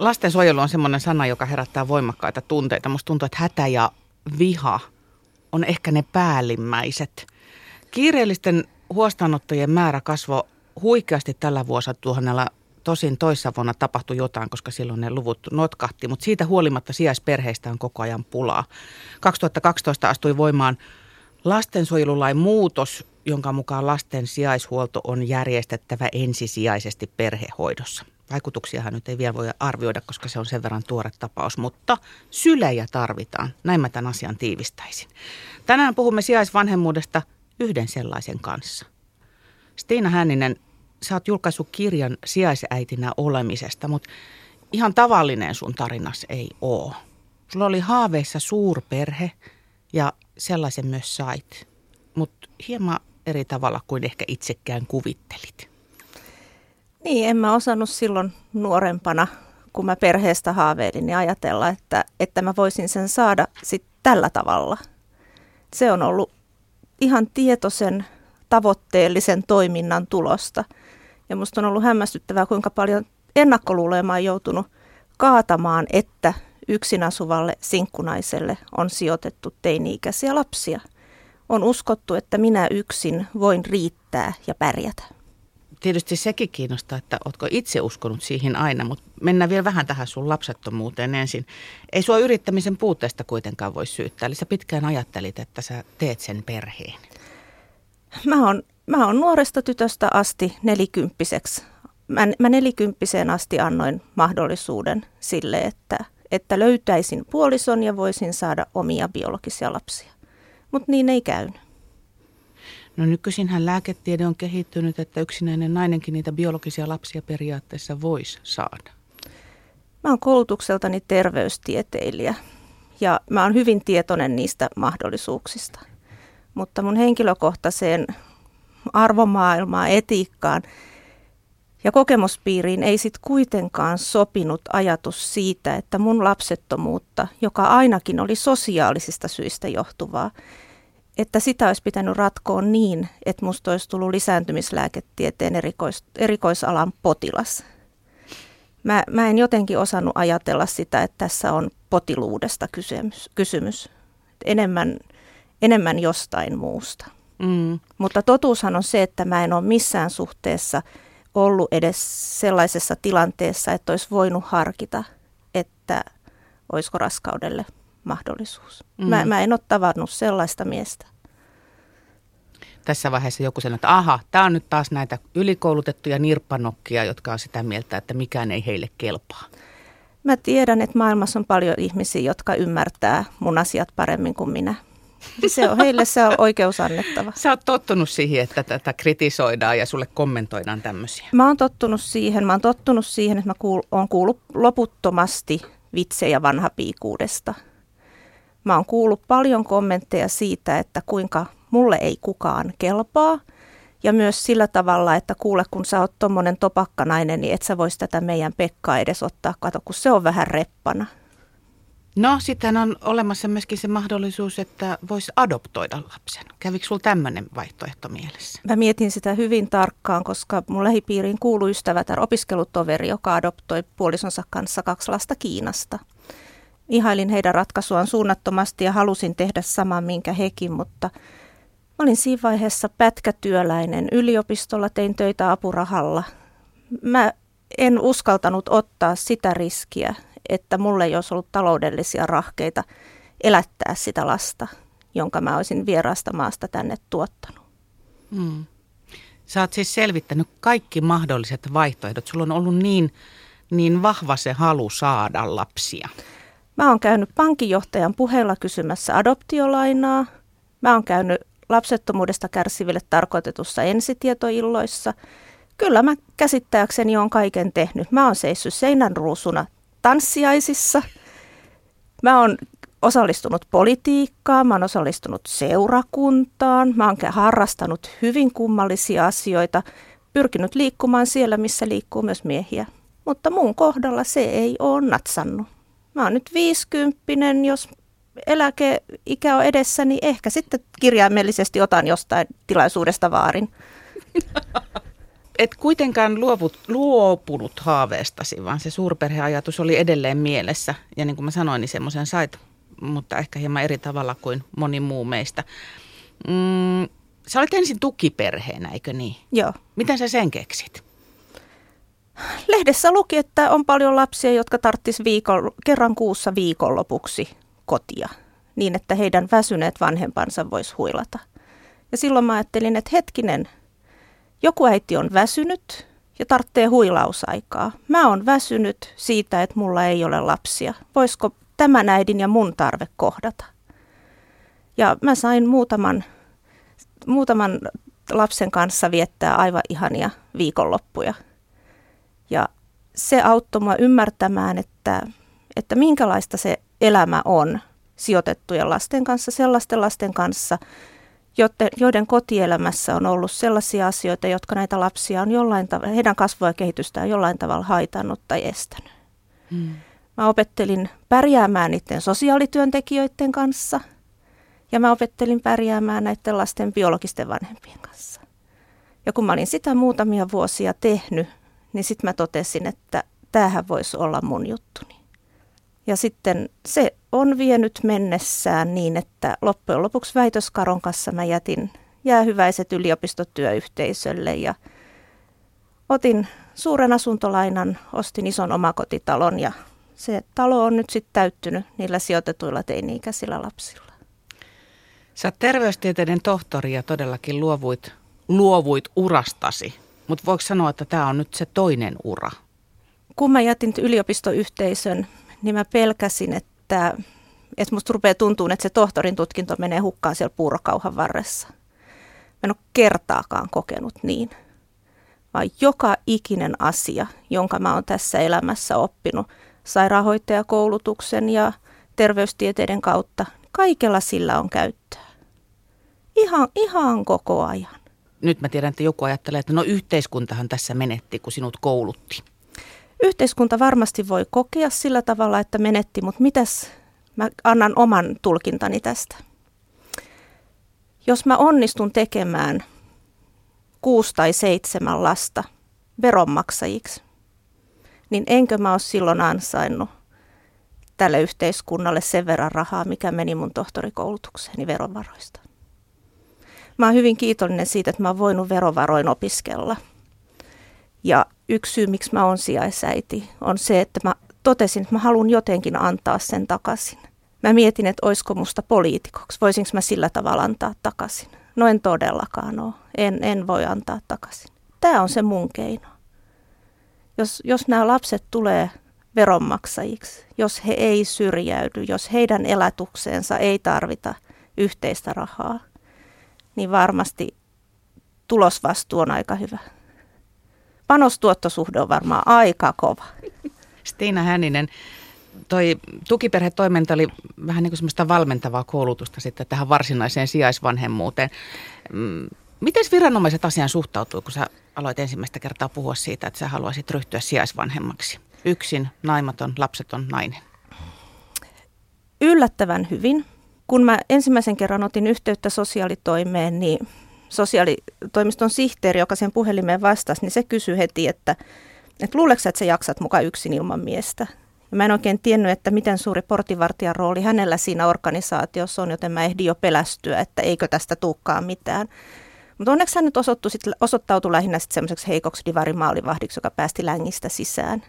lastensuojelu on semmoinen sana, joka herättää voimakkaita tunteita. Musta tuntuu, että hätä ja viha on ehkä ne päällimmäiset. Kiireellisten huostaanottojen määrä kasvoi huikeasti tällä vuosituhannella. Tosin toissa vuonna tapahtui jotain, koska silloin ne luvut notkahti, mutta siitä huolimatta sijaisperheistä on koko ajan pulaa. 2012 astui voimaan lastensuojelulain muutos, jonka mukaan lasten sijaishuolto on järjestettävä ensisijaisesti perhehoidossa. Vaikutuksiahan nyt ei vielä voi arvioida, koska se on sen verran tuore tapaus, mutta sylejä tarvitaan. Näin mä tämän asian tiivistäisin. Tänään puhumme sijaisvanhemmuudesta yhden sellaisen kanssa. Stiina Hänninen, sä oot julkaissut kirjan sijaisäitinä olemisesta, mutta ihan tavallinen sun tarinas ei oo. Sulla oli haaveissa suurperhe ja sellaisen myös sait, mutta hieman eri tavalla kuin ehkä itsekään kuvittelit. Niin, en mä osannut silloin nuorempana, kun mä perheestä haaveilin, niin ajatella, että, että mä voisin sen saada sit tällä tavalla. Se on ollut ihan tietoisen, tavoitteellisen toiminnan tulosta. Ja musta on ollut hämmästyttävää, kuinka paljon ennakkoluuleja oon joutunut kaatamaan, että yksin asuvalle sinkkunaiselle on sijoitettu teini-ikäisiä lapsia. On uskottu, että minä yksin voin riittää ja pärjätä tietysti sekin kiinnostaa, että oletko itse uskonut siihen aina, mutta mennään vielä vähän tähän sun lapsettomuuteen ensin. Ei sua yrittämisen puutteesta kuitenkaan voi syyttää, eli sä pitkään ajattelit, että sä teet sen perheen. Mä oon, mä oon nuoresta tytöstä asti nelikymppiseksi. Mä, mä nelikymppiseen asti annoin mahdollisuuden sille, että, että löytäisin puolison ja voisin saada omia biologisia lapsia. Mutta niin ei käynyt. No nykyisinhän lääketiede on kehittynyt, että yksinäinen nainenkin niitä biologisia lapsia periaatteessa voisi saada. Mä oon koulutukseltani terveystieteilijä ja mä oon hyvin tietoinen niistä mahdollisuuksista. Mutta mun henkilökohtaiseen arvomaailmaan, etiikkaan ja kokemuspiiriin ei sitten kuitenkaan sopinut ajatus siitä, että mun lapsettomuutta, joka ainakin oli sosiaalisista syistä johtuvaa, että sitä olisi pitänyt ratkoa niin, että musta olisi tullut lisääntymislääketieteen erikois, erikoisalan potilas. Mä, mä en jotenkin osannut ajatella sitä, että tässä on potiluudesta kysymys, kysymys. Enemmän, enemmän jostain muusta. Mm. Mutta totuushan on se, että mä en ole missään suhteessa ollut edes sellaisessa tilanteessa, että olisi voinut harkita, että olisiko raskaudelle mahdollisuus. Mm. Mä, mä en ole tavannut sellaista miestä. Tässä vaiheessa joku sanoo, että aha, tämä on nyt taas näitä ylikoulutettuja nirppanokkia, jotka on sitä mieltä, että mikään ei heille kelpaa. Mä tiedän, että maailmassa on paljon ihmisiä, jotka ymmärtää mun asiat paremmin kuin minä. Se on heille se on oikeus annettava. Sä oot tottunut siihen, että tätä kritisoidaan ja sulle kommentoidaan tämmöisiä. Mä oon tottunut siihen. Mä oon tottunut siihen, että mä kuul, oon kuullut loputtomasti vitsejä vanhapiikuudesta – Mä oon kuullut paljon kommentteja siitä, että kuinka mulle ei kukaan kelpaa. Ja myös sillä tavalla, että kuule, kun sä oot tommonen topakkanainen, niin et sä vois tätä meidän Pekkaa edes ottaa. Kato, kun se on vähän reppana. No, sitten on olemassa myöskin se mahdollisuus, että voisi adoptoida lapsen. Kävikö sulla tämmöinen vaihtoehto mielessä? Mä mietin sitä hyvin tarkkaan, koska mun lähipiiriin kuuluu ystävätär opiskelutoveri, joka adoptoi puolisonsa kanssa kaksi lasta Kiinasta – ihailin heidän ratkaisuaan suunnattomasti ja halusin tehdä saman, minkä hekin, mutta mä olin siinä vaiheessa pätkätyöläinen. Yliopistolla tein töitä apurahalla. Mä en uskaltanut ottaa sitä riskiä, että mulle ei olisi ollut taloudellisia rahkeita elättää sitä lasta, jonka mä olisin vieraasta maasta tänne tuottanut. Hmm. Sä oot siis selvittänyt kaikki mahdolliset vaihtoehdot. Sulla on ollut niin, niin vahva se halu saada lapsia. Mä oon käynyt pankinjohtajan puheella kysymässä adoptiolainaa. Mä oon käynyt lapsettomuudesta kärsiville tarkoitetussa ensitietoilloissa. Kyllä mä käsittääkseni on kaiken tehnyt. Mä oon seissyt seinän ruusuna tanssiaisissa. Mä oon osallistunut politiikkaan, mä oon osallistunut seurakuntaan, mä oon harrastanut hyvin kummallisia asioita, pyrkinyt liikkumaan siellä, missä liikkuu myös miehiä. Mutta mun kohdalla se ei ole natsannut mä oon nyt viisikymppinen, jos eläkeikä on edessä, niin ehkä sitten kirjaimellisesti otan jostain tilaisuudesta vaarin. et kuitenkaan luovut, luopunut haaveestasi, vaan se suurperheajatus oli edelleen mielessä. Ja niin kuin mä sanoin, niin semmoisen sait, mutta ehkä hieman eri tavalla kuin moni muu meistä. Mm, sä olit ensin tukiperheenä, eikö niin? Joo. Miten sä sen keksit? Lehdessä luki, että on paljon lapsia, jotka tarttis viikon, kerran kuussa viikonlopuksi kotia, niin että heidän väsyneet vanhempansa vois huilata. Ja silloin mä ajattelin, että hetkinen, joku äiti on väsynyt ja tarvitsee huilausaikaa. Mä oon väsynyt siitä, että mulla ei ole lapsia. Voisiko tämän äidin ja mun tarve kohdata? Ja mä sain muutaman, muutaman lapsen kanssa viettää aivan ihania viikonloppuja. Ja se auttoi mua ymmärtämään, että, että minkälaista se elämä on sijoitettujen lasten kanssa, sellaisten lasten kanssa, joiden kotielämässä on ollut sellaisia asioita, jotka näitä lapsia on jollain tavalla, heidän kasvua ja kehitystään jollain tavalla haitannut tai estänyt. Hmm. Mä opettelin pärjäämään niiden sosiaalityöntekijöiden kanssa ja mä opettelin pärjäämään näiden lasten biologisten vanhempien kanssa. Ja kun mä olin sitä muutamia vuosia tehnyt, niin sitten mä totesin, että tämähän voisi olla mun juttuni. Ja sitten se on vienyt mennessään niin, että loppujen lopuksi väitöskaron kanssa mä jätin jäähyväiset yliopistotyöyhteisölle ja otin suuren asuntolainan, ostin ison omakotitalon ja se talo on nyt sitten täyttynyt niillä sijoitetuilla teini-ikäisillä lapsilla. Sä terveystieteiden tohtori ja todellakin luovuit, luovuit urastasi, mutta voiko sanoa, että tämä on nyt se toinen ura? Kun mä jätin yliopistoyhteisön, niin mä pelkäsin, että, että musta rupeaa tuntuu, että se tohtorin tutkinto menee hukkaan siellä puurokauhan varressa. Mä en ole kertaakaan kokenut niin, vaan joka ikinen asia, jonka mä oon tässä elämässä oppinut sairaanhoitajakoulutuksen ja terveystieteiden kautta, kaikella sillä on käyttöä. Ihan, ihan koko ajan. Nyt mä tiedän, että joku ajattelee, että no yhteiskuntahan tässä menetti, kun sinut koulutti. Yhteiskunta varmasti voi kokea sillä tavalla, että menetti, mutta mitäs mä annan oman tulkintani tästä. Jos mä onnistun tekemään kuusi tai seitsemän lasta veronmaksajiksi, niin enkö mä ole silloin ansainnut tälle yhteiskunnalle sen verran rahaa, mikä meni mun tohtorikoulutukseeni verovaroista. Mä oon hyvin kiitollinen siitä, että mä oon voinut verovaroin opiskella – ja yksi syy, miksi mä oon sijaisäiti, on se, että mä totesin, että mä haluan jotenkin antaa sen takaisin. Mä mietin, että olisiko musta poliitikoksi, voisinko mä sillä tavalla antaa takaisin. No en todellakaan ole, en, en voi antaa takaisin. Tämä on se mun keino. Jos, jos nämä lapset tulee veronmaksajiksi, jos he ei syrjäydy, jos heidän elätukseensa ei tarvita yhteistä rahaa, niin varmasti tulosvastuu on aika hyvä panostuottosuhde on varmaan aika kova. Stiina Hänninen, toi tukiperhetoiminta oli vähän niin kuin semmoista valmentavaa koulutusta sitten tähän varsinaiseen sijaisvanhemmuuteen. Mm, Miten viranomaiset asiaan suhtautuu, kun sä aloit ensimmäistä kertaa puhua siitä, että sä haluaisit ryhtyä sijaisvanhemmaksi? Yksin, naimaton, lapseton nainen. Yllättävän hyvin. Kun mä ensimmäisen kerran otin yhteyttä sosiaalitoimeen, niin sosiaalitoimiston sihteeri, joka sen puhelimeen vastasi, niin se kysyi heti, että, että luuleeko että sä jaksat mukaan yksin ilman miestä? Ja mä en oikein tiennyt, että miten suuri portinvartijan rooli hänellä siinä organisaatiossa on, joten mä ehdin jo pelästyä, että eikö tästä tuukkaan mitään. Mutta onneksi hän nyt osoittui sit, osoittautui lähinnä sit semmoiseksi heikoksi divarimaalivahdiksi, joka päästi längistä sisään.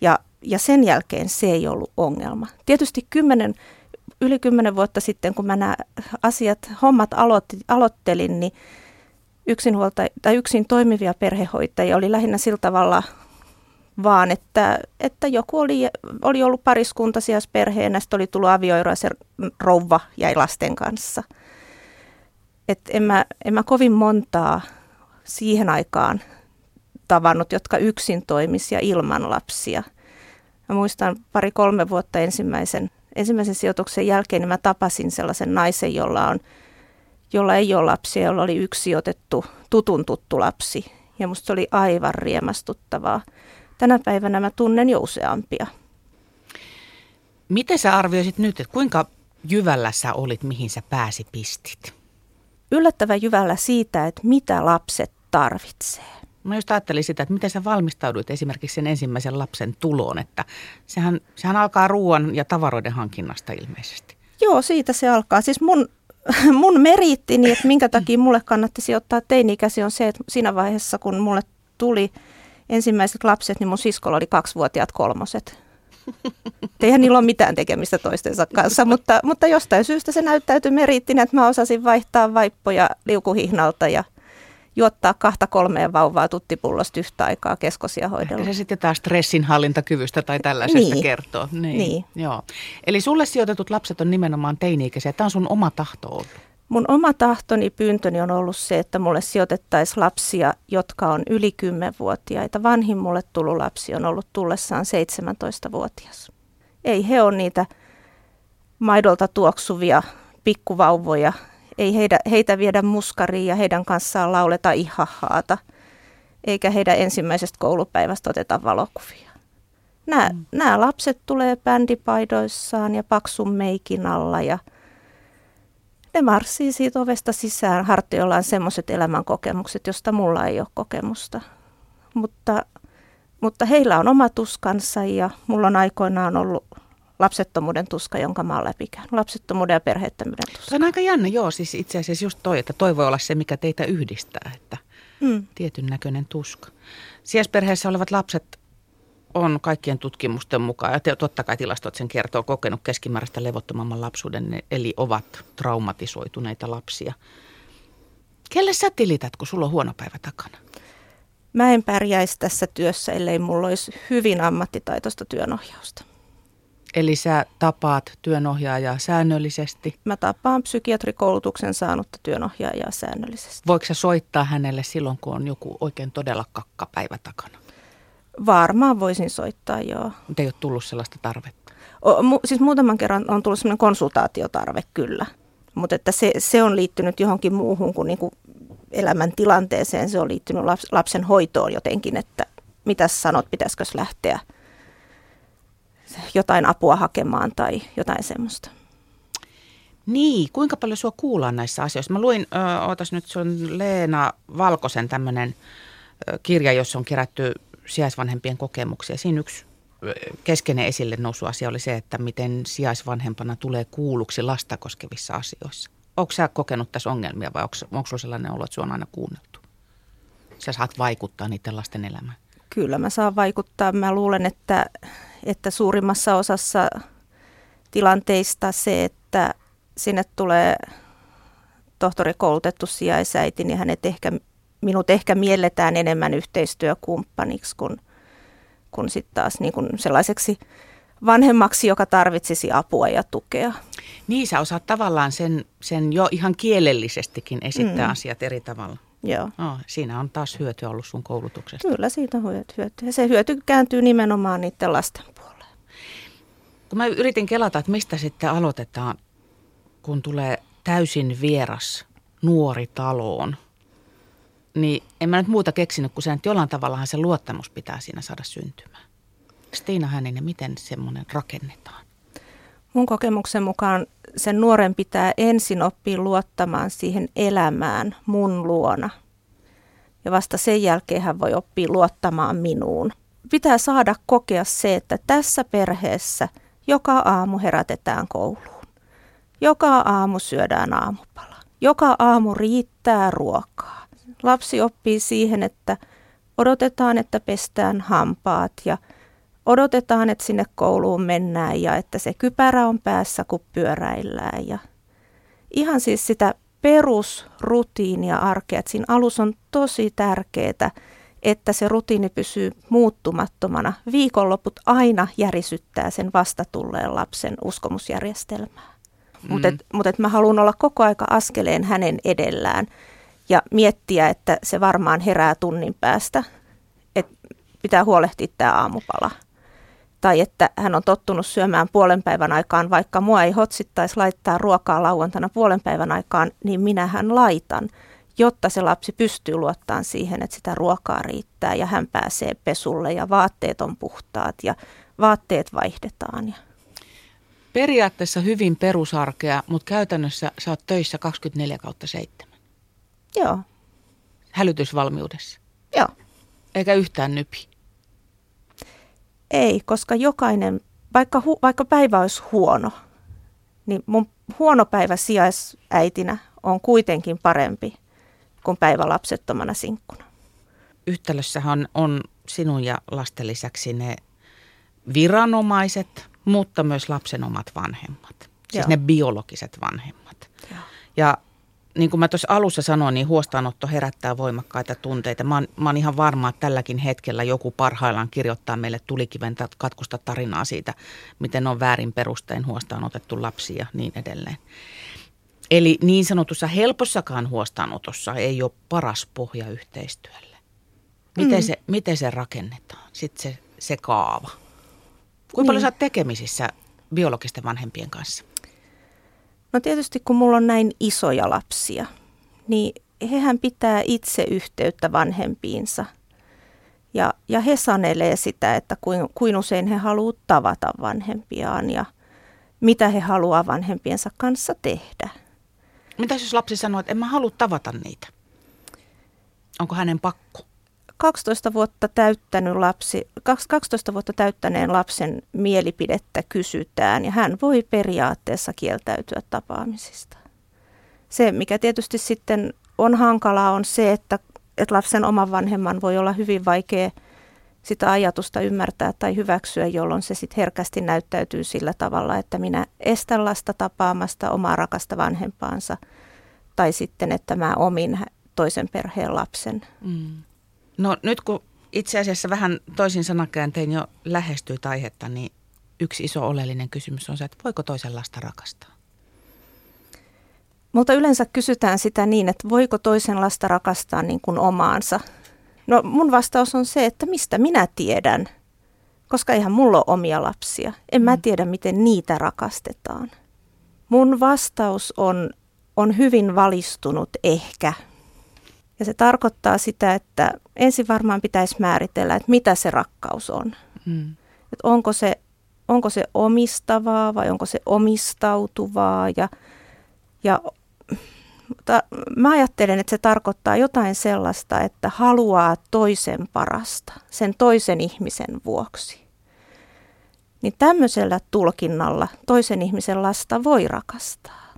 Ja, ja sen jälkeen se ei ollut ongelma. Tietysti kymmenen yli kymmenen vuotta sitten, kun mä nämä asiat, hommat aloitti, aloittelin, niin yksinhuolta, tai yksin toimivia perhehoitajia oli lähinnä sillä tavalla vaan, että, että joku oli, oli ollut pariskunta perheenä, sitten oli tullut avioero ja se rouva jäi lasten kanssa. Et en, mä, en mä kovin montaa siihen aikaan tavannut, jotka yksin toimisi ja ilman lapsia. Mä muistan pari-kolme vuotta ensimmäisen ensimmäisen sijoituksen jälkeen niin mä tapasin sellaisen naisen, jolla, on, jolla ei ole lapsia, jolla oli yksi sijoitettu tutun tuttu lapsi. Ja musta se oli aivan riemastuttavaa. Tänä päivänä mä tunnen jo useampia. Miten sä arvioisit nyt, että kuinka jyvällä sä olit, mihin sä pääsi pistit? Yllättävän jyvällä siitä, että mitä lapset tarvitsee. Mä just ajattelin sitä, että miten sä valmistauduit esimerkiksi sen ensimmäisen lapsen tuloon, että sehän, sehän alkaa ruoan ja tavaroiden hankinnasta ilmeisesti. Joo, siitä se alkaa. Siis mun, mun meriittini, että minkä takia mulle kannattaisi ottaa teini-ikäsi on se, että siinä vaiheessa kun mulle tuli ensimmäiset lapset, niin mun siskolla oli kaksivuotiaat kolmoset. Eihän niillä ole mitään tekemistä toistensa kanssa, mutta, mutta jostain syystä se näyttäytyi meriittinä, että mä osasin vaihtaa vaippoja liukuhihnalta ja juottaa kahta kolmeen vauvaa tuttipullosta yhtä aikaa keskosia hoidella. Ehkä se sitten taas stressinhallintakyvystä tai tällaisesta niin. kertoo. Niin. niin. Joo. Eli sulle sijoitetut lapset on nimenomaan teini-ikäisiä. Tämä on sun oma tahto ollut. Mun oma tahtoni, pyyntöni on ollut se, että mulle sijoitettaisiin lapsia, jotka on yli 10-vuotiaita. Vanhin mulle tullut lapsi on ollut tullessaan 17-vuotias. Ei he ole niitä maidolta tuoksuvia pikkuvauvoja. Ei heitä, heitä viedä muskariin ja heidän kanssaan lauleta ihahaata. Eikä heidän ensimmäisestä koulupäivästä oteta valokuvia. Nämä, mm. nämä lapset tulee bändipaidoissaan ja paksun meikin alla ja – ne marssii siitä ovesta sisään hartioillaan semmoiset elämänkokemukset, josta mulla ei ole kokemusta. Mutta, mutta heillä on oma tuskansa ja mulla on aikoinaan ollut lapsettomuuden tuska, jonka mä oon läpikäynyt. Lapsettomuuden ja perheettömyyden tuska. Se on aika jännä, joo. Siis itse asiassa just toi, että toi voi olla se, mikä teitä yhdistää, että mm. tietyn näköinen tuska. Sijaisperheessä olevat lapset on kaikkien tutkimusten mukaan, ja totta kai tilastot sen kertoo, kokenut keskimääräistä levottomamman lapsuuden, eli ovat traumatisoituneita lapsia. Kelle sä tilität, kun sulla on huono päivä takana? Mä en pärjäisi tässä työssä, ellei mulla olisi hyvin ammattitaitoista työnohjausta. Eli sä tapaat työnohjaajaa säännöllisesti? Mä tapaan psykiatrikoulutuksen saanutta työnohjaajaa säännöllisesti. Voiko sä soittaa hänelle silloin, kun on joku oikein todella kakkapäivä takana? Varmaan voisin soittaa, joo. Mutta ei ole tullut sellaista tarvetta? O, mu, siis muutaman kerran on tullut sellainen konsultaatiotarve kyllä, mutta että se, se on liittynyt johonkin muuhun kuin, niin kuin elämän tilanteeseen. Se on liittynyt laps, lapsen hoitoon jotenkin, että mitä sanot, pitäisikö lähteä jotain apua hakemaan tai jotain semmoista. Niin, kuinka paljon sua kuullaan näissä asioissa? Mä luin, ootas nyt, se on Leena Valkosen tämmöinen kirja, jossa on kerätty sijaisvanhempien kokemuksia. Siinä yksi keskeinen esille nousu asia oli se, että miten sijaisvanhempana tulee kuulluksi lasta koskevissa asioissa. Onko sä kokenut tässä ongelmia vai onko, onko sulla sellainen olo, että se on aina kuunneltu? Sä saat vaikuttaa niiden lasten elämään. Kyllä mä saan vaikuttaa. Mä luulen, että, että suurimmassa osassa tilanteista se, että sinne tulee tohtorikoulutettu sijaisäiti, niin hänet ehkä minut ehkä mielletään enemmän yhteistyökumppaniksi kuin, kuin sitten taas niin kuin sellaiseksi vanhemmaksi, joka tarvitsisi apua ja tukea. Niin, sä osaat tavallaan sen, sen jo ihan kielellisestikin esittää mm. asiat eri tavalla. Joo. Oh, siinä on taas hyötyä ollut sun koulutuksesta. Kyllä siitä on hyötyä. Ja se hyöty kääntyy nimenomaan niiden lasten puoleen. Kun mä yritin kelata, että mistä sitten aloitetaan, kun tulee täysin vieras nuori taloon – niin en mä nyt muuta keksinyt kuin sen, että jollain tavallahan se luottamus pitää siinä saada syntymään. Stiina Häninen, miten semmoinen rakennetaan? Mun kokemuksen mukaan sen nuoren pitää ensin oppia luottamaan siihen elämään mun luona. Ja vasta sen jälkeen hän voi oppia luottamaan minuun. Pitää saada kokea se, että tässä perheessä joka aamu herätetään kouluun. Joka aamu syödään aamupala. Joka aamu riittää ruokaa lapsi oppii siihen, että odotetaan, että pestään hampaat ja odotetaan, että sinne kouluun mennään ja että se kypärä on päässä, kun pyöräillään. Ja ihan siis sitä perusrutiinia arkea. Että siinä alussa on tosi tärkeää, että se rutiini pysyy muuttumattomana. Viikonloput aina järisyttää sen vastatulleen lapsen uskomusjärjestelmää. Mm. Mutta mut et mä haluan olla koko aika askeleen hänen edellään ja miettiä, että se varmaan herää tunnin päästä, että pitää huolehtia tämä aamupala. Tai että hän on tottunut syömään puolen päivän aikaan, vaikka mua ei hotsittaisi laittaa ruokaa lauantaina puolen päivän aikaan, niin minähän laitan, jotta se lapsi pystyy luottamaan siihen, että sitä ruokaa riittää ja hän pääsee pesulle ja vaatteet on puhtaat ja vaatteet vaihdetaan. Ja Periaatteessa hyvin perusarkea, mutta käytännössä sä oot töissä 24 kautta 7. Joo. Hälytysvalmiudessa. Joo. Eikä yhtään nypi? Ei, koska jokainen, vaikka, hu, vaikka päivä olisi huono, niin mun huono päivä sijaisäitinä on kuitenkin parempi kuin päivä lapsettomana sinkkuna. Yhtälössähän on sinun ja lasten lisäksi ne viranomaiset, mutta myös lapsen omat vanhemmat. Siis Joo. ne biologiset vanhemmat. Joo. Ja niin kuin mä tuossa alussa sanoin, niin huostaanotto herättää voimakkaita tunteita. Mä oon, mä oon ihan varma, että tälläkin hetkellä joku parhaillaan kirjoittaa meille tulikiven katkusta tarinaa siitä, miten on väärin perustein huostaanotettu lapsi ja niin edelleen. Eli niin sanotussa helpossakaan huostaanotossa ei ole paras pohja yhteistyölle. Miten, mm. se, miten se rakennetaan, sitten se, se kaava? Kuinka niin. paljon sä oot tekemisissä biologisten vanhempien kanssa? No tietysti kun mulla on näin isoja lapsia, niin hehän pitää itse yhteyttä vanhempiinsa. Ja, ja he sanelee sitä, että kuin, kuin usein he haluavat tavata vanhempiaan ja mitä he haluaa vanhempiensa kanssa tehdä. Mitä jos lapsi sanoo, että en mä halua tavata niitä? Onko hänen pakko? 12 vuotta, täyttänyt lapsi, 12 vuotta täyttäneen lapsen mielipidettä kysytään ja hän voi periaatteessa kieltäytyä tapaamisista. Se, mikä tietysti sitten on hankalaa, on se, että, että lapsen oman vanhemman voi olla hyvin vaikea sitä ajatusta ymmärtää tai hyväksyä, jolloin se sitten herkästi näyttäytyy sillä tavalla, että minä estän lasta tapaamasta omaa rakasta vanhempaansa tai sitten, että mä omin toisen perheen lapsen. Mm. No nyt kun itse asiassa vähän toisin sanakääntein jo lähestyy aihetta, niin yksi iso oleellinen kysymys on se, että voiko toisen lasta rakastaa? Mutta yleensä kysytään sitä niin, että voiko toisen lasta rakastaa niin kuin omaansa. No mun vastaus on se, että mistä minä tiedän, koska eihän mulla ole omia lapsia. En mä mm. tiedä, miten niitä rakastetaan. Mun vastaus on, on hyvin valistunut ehkä, ja se tarkoittaa sitä, että ensin varmaan pitäisi määritellä, että mitä se rakkaus on. Mm. Että onko, se, onko se omistavaa vai onko se omistautuvaa. Ja, ja mutta mä ajattelen, että se tarkoittaa jotain sellaista, että haluaa toisen parasta, sen toisen ihmisen vuoksi. Niin tämmöisellä tulkinnalla toisen ihmisen lasta voi rakastaa.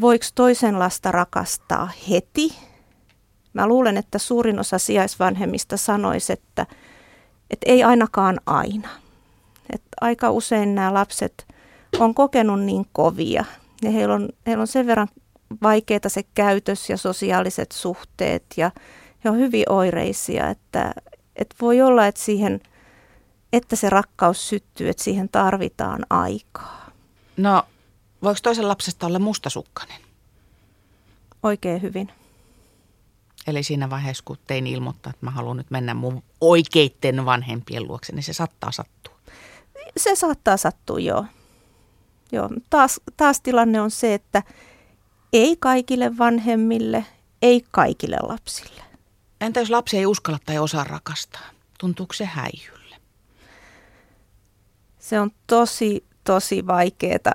Voiko toisen lasta rakastaa heti Mä luulen, että suurin osa sijaisvanhemmista sanoisi, että, että ei ainakaan aina. Että aika usein nämä lapset on kokenut niin kovia ja heillä on, heillä on sen verran vaikeita se käytös ja sosiaaliset suhteet ja he on hyvin oireisia, että, että voi olla, että siihen, että se rakkaus syttyy, että siihen tarvitaan aikaa. No, voiko toisen lapsesta olla mustasukkainen? Oikein hyvin. Eli siinä vaiheessa, kun tein ilmoittaa, että mä haluan nyt mennä mun oikeitten vanhempien luokse, niin se saattaa sattua. Se saattaa sattua, joo. joo. Taas, taas tilanne on se, että ei kaikille vanhemmille, ei kaikille lapsille. Entä jos lapsi ei uskalla tai osaa rakastaa? Tuntuuko se häijylle? Se on tosi, tosi vaikeaa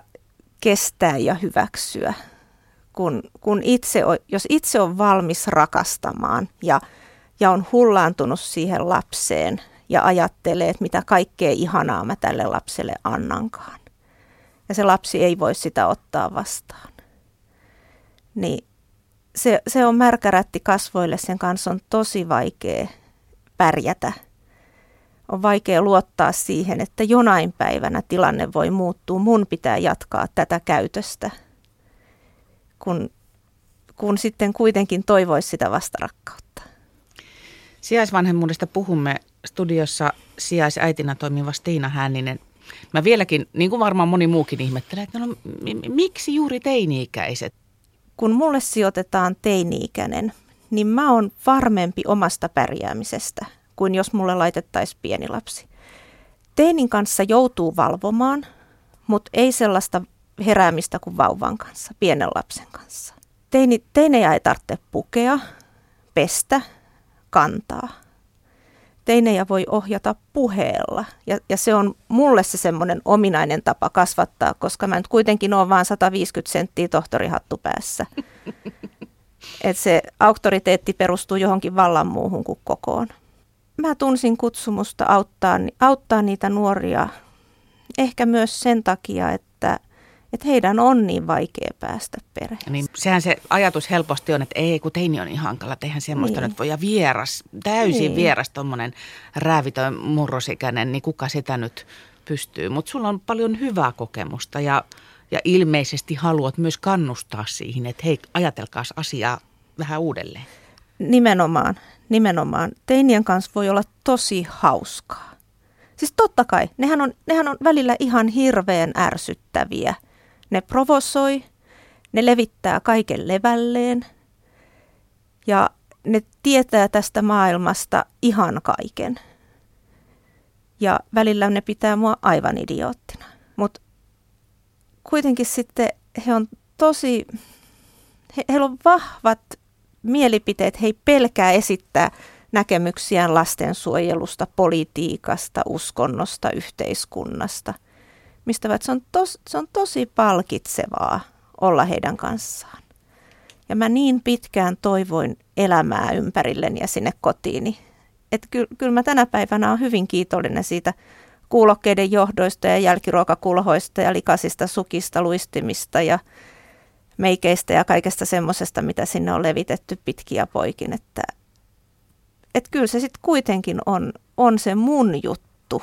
kestää ja hyväksyä kun, kun itse, jos itse on valmis rakastamaan ja, ja on hullaantunut siihen lapseen ja ajattelee, että mitä kaikkea ihanaa mä tälle lapselle annankaan. Ja se lapsi ei voi sitä ottaa vastaan. Niin se, se on märkärätti kasvoille, sen kanssa on tosi vaikea pärjätä. On vaikea luottaa siihen, että jonain päivänä tilanne voi muuttua. Mun pitää jatkaa tätä käytöstä – kun, kun sitten kuitenkin toivoisi sitä vastarakkautta. Sijaisvanhemmuudesta puhumme studiossa sijaisäitinä toimiva Stiina Hänninen. Mä vieläkin, niin kuin varmaan moni muukin ihmettelee, että no, miksi juuri teini-ikäiset? Kun mulle sijoitetaan teini-ikäinen, niin mä oon varmempi omasta pärjäämisestä kuin jos mulle laitettaisiin pieni lapsi. Teinin kanssa joutuu valvomaan, mutta ei sellaista heräämistä kuin vauvan kanssa, pienen lapsen kanssa. Teini, teinejä ei tarvitse pukea, pestä, kantaa. Teinejä voi ohjata puheella ja, ja se on mulle se semmoinen ominainen tapa kasvattaa, koska mä nyt kuitenkin olen vain 150 senttiä tohtorihattu päässä. Et se auktoriteetti perustuu johonkin vallan muuhun kuin kokoon. mä tunsin kutsumusta auttaa, auttaa niitä nuoria ehkä myös sen takia, että, että heidän on niin vaikea päästä perheeseen. Niin, sehän se ajatus helposti on, että ei kun teini on niin hankala, eihän semmoista niin. nyt voi. Ja vieras, täysin niin. vieras tuommoinen räävitön murrosikäinen, niin kuka sitä nyt pystyy. Mutta sulla on paljon hyvää kokemusta ja, ja ilmeisesti haluat myös kannustaa siihen, että hei, ajatelkaas asiaa vähän uudelleen. Nimenomaan, nimenomaan. Teinien kanssa voi olla tosi hauskaa. Siis totta kai, nehän on, nehän on välillä ihan hirveän ärsyttäviä. Ne provosoi, ne levittää kaiken levälleen ja ne tietää tästä maailmasta ihan kaiken. Ja välillä ne pitää mua aivan idioottina. Mutta kuitenkin sitten he on tosi, he, heillä on vahvat mielipiteet, he ei pelkää esittää näkemyksiään lastensuojelusta, politiikasta, uskonnosta, yhteiskunnasta. Mistä se on, tos, se on tosi palkitsevaa olla heidän kanssaan. Ja mä niin pitkään toivoin elämää ympärilleni ja sinne kotiini. Että kyllä, kyllä mä tänä päivänä olen hyvin kiitollinen siitä kuulokkeiden johdoista ja jälkiruokakulhoista ja likaisista sukista, luistimista ja meikeistä ja kaikesta semmoisesta, mitä sinne on levitetty pitkiä poikin, että et kyllä se sitten kuitenkin on, on se mun juttu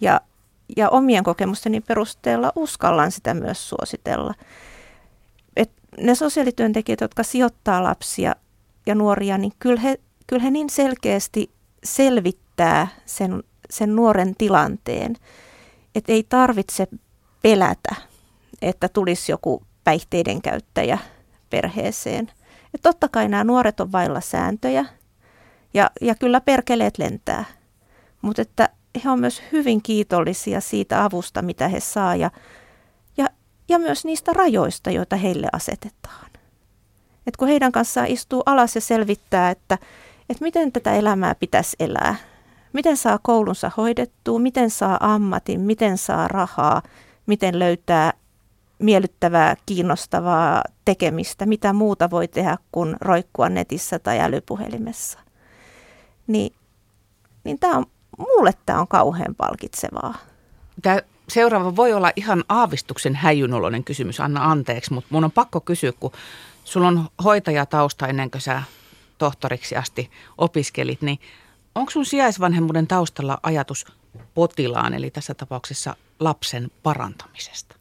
ja, ja omien kokemusteni perusteella uskallan sitä myös suositella. Et ne sosiaalityöntekijät, jotka sijoittaa lapsia ja nuoria, niin kyllä he, kyllä he niin selkeästi selvittää sen, sen nuoren tilanteen, että ei tarvitse pelätä, että tulisi joku päihteiden käyttäjä perheeseen. Ja totta kai nämä nuoret on vailla sääntöjä ja, ja kyllä perkeleet lentää, mutta että he on myös hyvin kiitollisia siitä avusta, mitä he saa ja, ja, ja myös niistä rajoista, joita heille asetetaan. Et kun heidän kanssaan istuu alas ja selvittää, että, että miten tätä elämää pitäisi elää, miten saa koulunsa hoidettua, miten saa ammatin, miten saa rahaa, miten löytää miellyttävää, kiinnostavaa tekemistä, mitä muuta voi tehdä kuin roikkua netissä tai älypuhelimessa. Niin, niin tämä on, mulle tämä on kauhean palkitsevaa. Tämä seuraava voi olla ihan aavistuksen häijynoloinen kysymys, anna anteeksi, mutta mun on pakko kysyä, kun sulla on hoitajatausta ennen kuin sä tohtoriksi asti opiskelit, niin onko sun sijaisvanhemmuuden taustalla ajatus potilaan, eli tässä tapauksessa lapsen parantamisesta?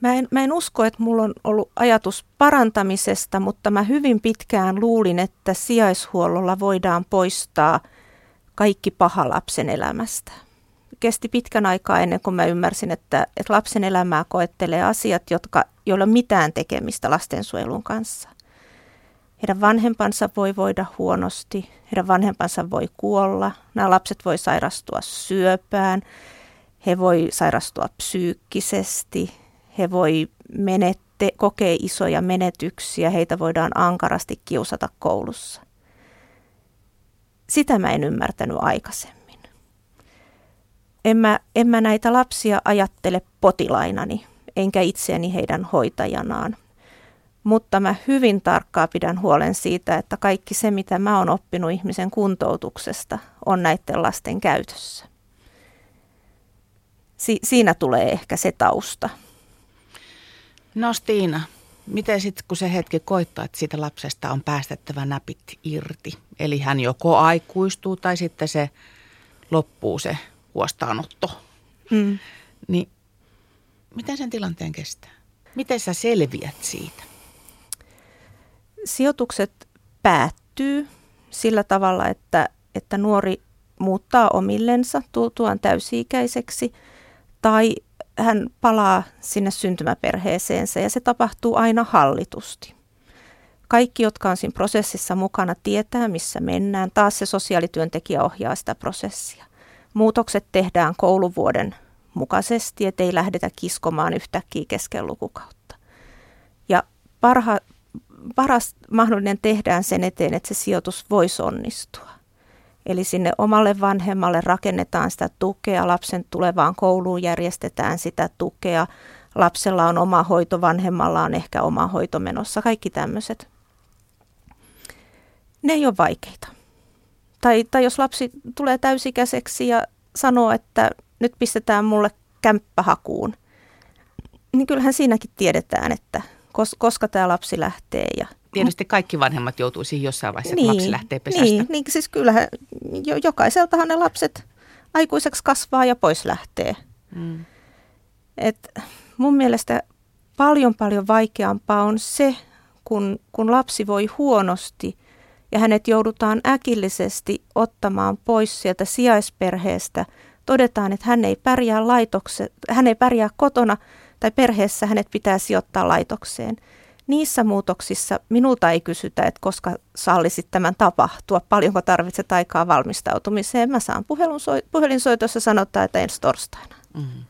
Mä en, mä en usko, että mulla on ollut ajatus parantamisesta, mutta mä hyvin pitkään luulin, että sijaishuollolla voidaan poistaa kaikki paha lapsen elämästä. Kesti pitkän aikaa ennen kuin mä ymmärsin, että, että lapsen elämää koettelee asiat, jotka, joilla on mitään tekemistä lastensuojelun kanssa. Heidän vanhempansa voi voida huonosti, heidän vanhempansa voi kuolla, nämä lapset voi sairastua syöpään, he voi sairastua psyykkisesti, he voi menette, kokea isoja menetyksiä, heitä voidaan ankarasti kiusata koulussa. Sitä mä en ymmärtänyt aikaisemmin. En mä, en mä näitä lapsia ajattele potilainani, enkä itseäni heidän hoitajanaan. Mutta mä hyvin tarkkaa pidän huolen siitä, että kaikki se, mitä mä oon oppinut ihmisen kuntoutuksesta, on näiden lasten käytössä. Si- siinä tulee ehkä se tausta. No Stiina, miten sitten kun se hetki koittaa, että siitä lapsesta on päästettävä näpit irti? Eli hän joko aikuistuu tai sitten se loppuu se huostaanotto. Mm. Niin miten sen tilanteen kestää? Miten sä selviät siitä? Sijoitukset päättyy sillä tavalla, että, että nuori muuttaa omillensa tultuaan täysi-ikäiseksi tai hän palaa sinne syntymäperheeseensä ja se tapahtuu aina hallitusti. Kaikki, jotka on siinä prosessissa mukana, tietää, missä mennään. Taas se sosiaalityöntekijä ohjaa sitä prosessia. Muutokset tehdään kouluvuoden mukaisesti, ettei lähdetä kiskomaan yhtäkkiä kesken lukukautta. Ja parha, paras mahdollinen tehdään sen eteen, että se sijoitus voisi onnistua. Eli sinne omalle vanhemmalle rakennetaan sitä tukea, lapsen tulevaan kouluun järjestetään sitä tukea, lapsella on oma hoito, vanhemmalla on ehkä oma hoito menossa, kaikki tämmöiset. Ne ei ole vaikeita. tai, tai jos lapsi tulee täysikäiseksi ja sanoo, että nyt pistetään mulle kämppähakuun, niin kyllähän siinäkin tiedetään, että kos, koska tämä lapsi lähtee. Ja, Tietysti kaikki vanhemmat joutuu siihen jossain vaiheessa, niin, että lapsi lähtee pesästä. Niin, niin siis kyllähän jo, jokaiseltahan ne lapset aikuiseksi kasvaa ja pois lähtee. Mm. Et mun mielestä paljon paljon vaikeampaa on se, kun, kun lapsi voi huonosti ja hänet joudutaan äkillisesti ottamaan pois sieltä sijaisperheestä. Todetaan, että hän ei pärjää, laitokse, hän ei pärjää kotona tai perheessä, hänet pitää sijoittaa laitokseen. Niissä muutoksissa minulta ei kysytä, että koska sallisit tämän tapahtua, paljonko tarvitset aikaa valmistautumiseen. Mä saan puhelinsoitossa sanotaan, että ensi torstaina. Mm-hmm.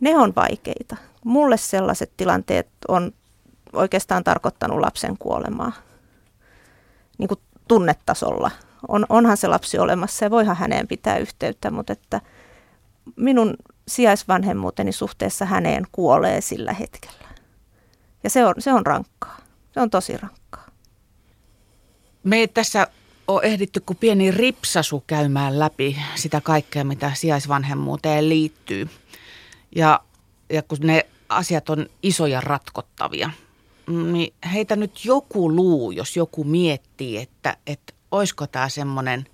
Ne on vaikeita. Mulle sellaiset tilanteet on oikeastaan tarkoittanut lapsen kuolemaa niin kuin tunnetasolla. On, onhan se lapsi olemassa ja voihan häneen pitää yhteyttä, mutta että minun sijaisvanhemmuuteni suhteessa häneen kuolee sillä hetkellä. Ja se on, se on rankkaa. Se on tosi rankkaa. Me ei tässä ole ehditty kuin pieni ripsasu käymään läpi sitä kaikkea, mitä sijaisvanhemmuuteen liittyy. Ja, ja kun ne asiat on isoja ratkottavia, niin heitä nyt joku luu, jos joku miettii, että, että olisiko tämä semmoinen,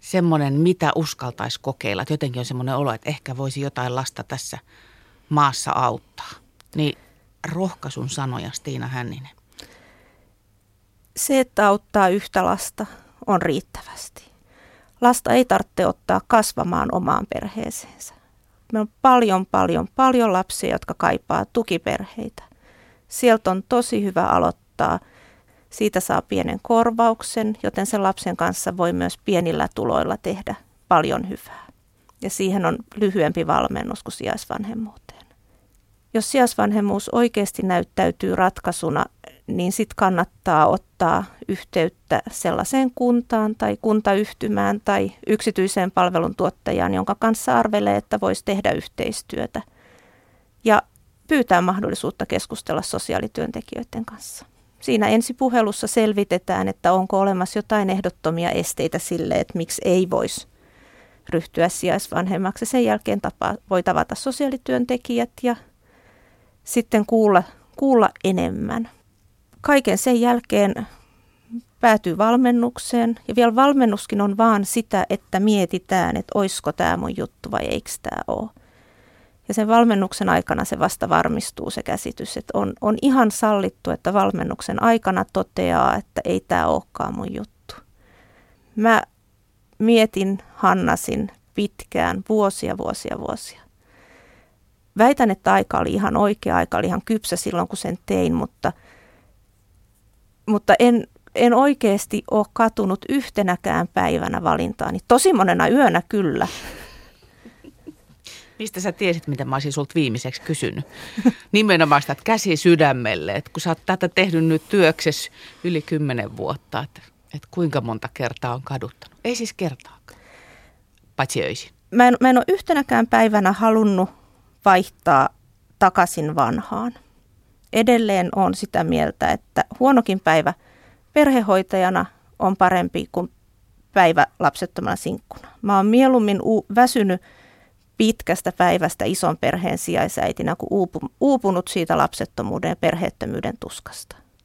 semmoinen, mitä uskaltaisi kokeilla. Että jotenkin on semmoinen olo, että ehkä voisi jotain lasta tässä maassa auttaa. Niin rohkaisun sanoja, Stiina Hänninen. Se, että auttaa yhtä lasta, on riittävästi. Lasta ei tarvitse ottaa kasvamaan omaan perheeseensä. Meillä on paljon, paljon, paljon lapsia, jotka kaipaa tukiperheitä. Sieltä on tosi hyvä aloittaa. Siitä saa pienen korvauksen, joten sen lapsen kanssa voi myös pienillä tuloilla tehdä paljon hyvää. Ja siihen on lyhyempi valmennus kuin sijaisvanhemmuuteen. Jos sijaisvanhemmuus oikeasti näyttäytyy ratkaisuna, niin sitten kannattaa ottaa yhteyttä sellaiseen kuntaan tai kuntayhtymään tai yksityiseen palveluntuottajaan, jonka kanssa arvelee, että voisi tehdä yhteistyötä. Ja pyytää mahdollisuutta keskustella sosiaalityöntekijöiden kanssa. Siinä ensipuhelussa selvitetään, että onko olemassa jotain ehdottomia esteitä sille, että miksi ei voisi ryhtyä sijaisvanhemmaksi. Sen jälkeen tapa, voi tavata sosiaalityöntekijät ja sitten kuulla, kuulla enemmän. Kaiken sen jälkeen päätyy valmennukseen ja vielä valmennuskin on vaan sitä, että mietitään, että oisko tämä mun juttu vai eikö tämä ole. Ja sen valmennuksen aikana se vasta varmistuu se käsitys, että on, on ihan sallittu, että valmennuksen aikana toteaa, että ei tämä olekaan mun juttu. Mä mietin, hannasin pitkään, vuosia, vuosia, vuosia. Väitän, että aika oli ihan oikea, aika oli ihan kypsä silloin, kun sen tein, mutta, mutta en, en oikeasti ole katunut yhtenäkään päivänä valintaani. Tosi monena yönä kyllä. Mistä sä tiesit, mitä mä olisin sulta viimeiseksi kysynyt? Nimenomaan sitä, että käsi sydämelle, että kun sä oot tätä tehnyt nyt työksessä yli kymmenen vuotta, että, että kuinka monta kertaa on kaduttanut? Ei siis kertaakaan, paitsi öisin. Mä en, mä en ole yhtenäkään päivänä halunnut vaihtaa takaisin vanhaan. Edelleen on sitä mieltä, että huonokin päivä perhehoitajana on parempi kuin päivä lapsettomana sinkkuna. Mä oon mieluummin u- väsynyt pitkästä päivästä ison perheen sijaisäitinä kuin uupunut siitä lapsettomuuden ja perheettömyyden tuskasta.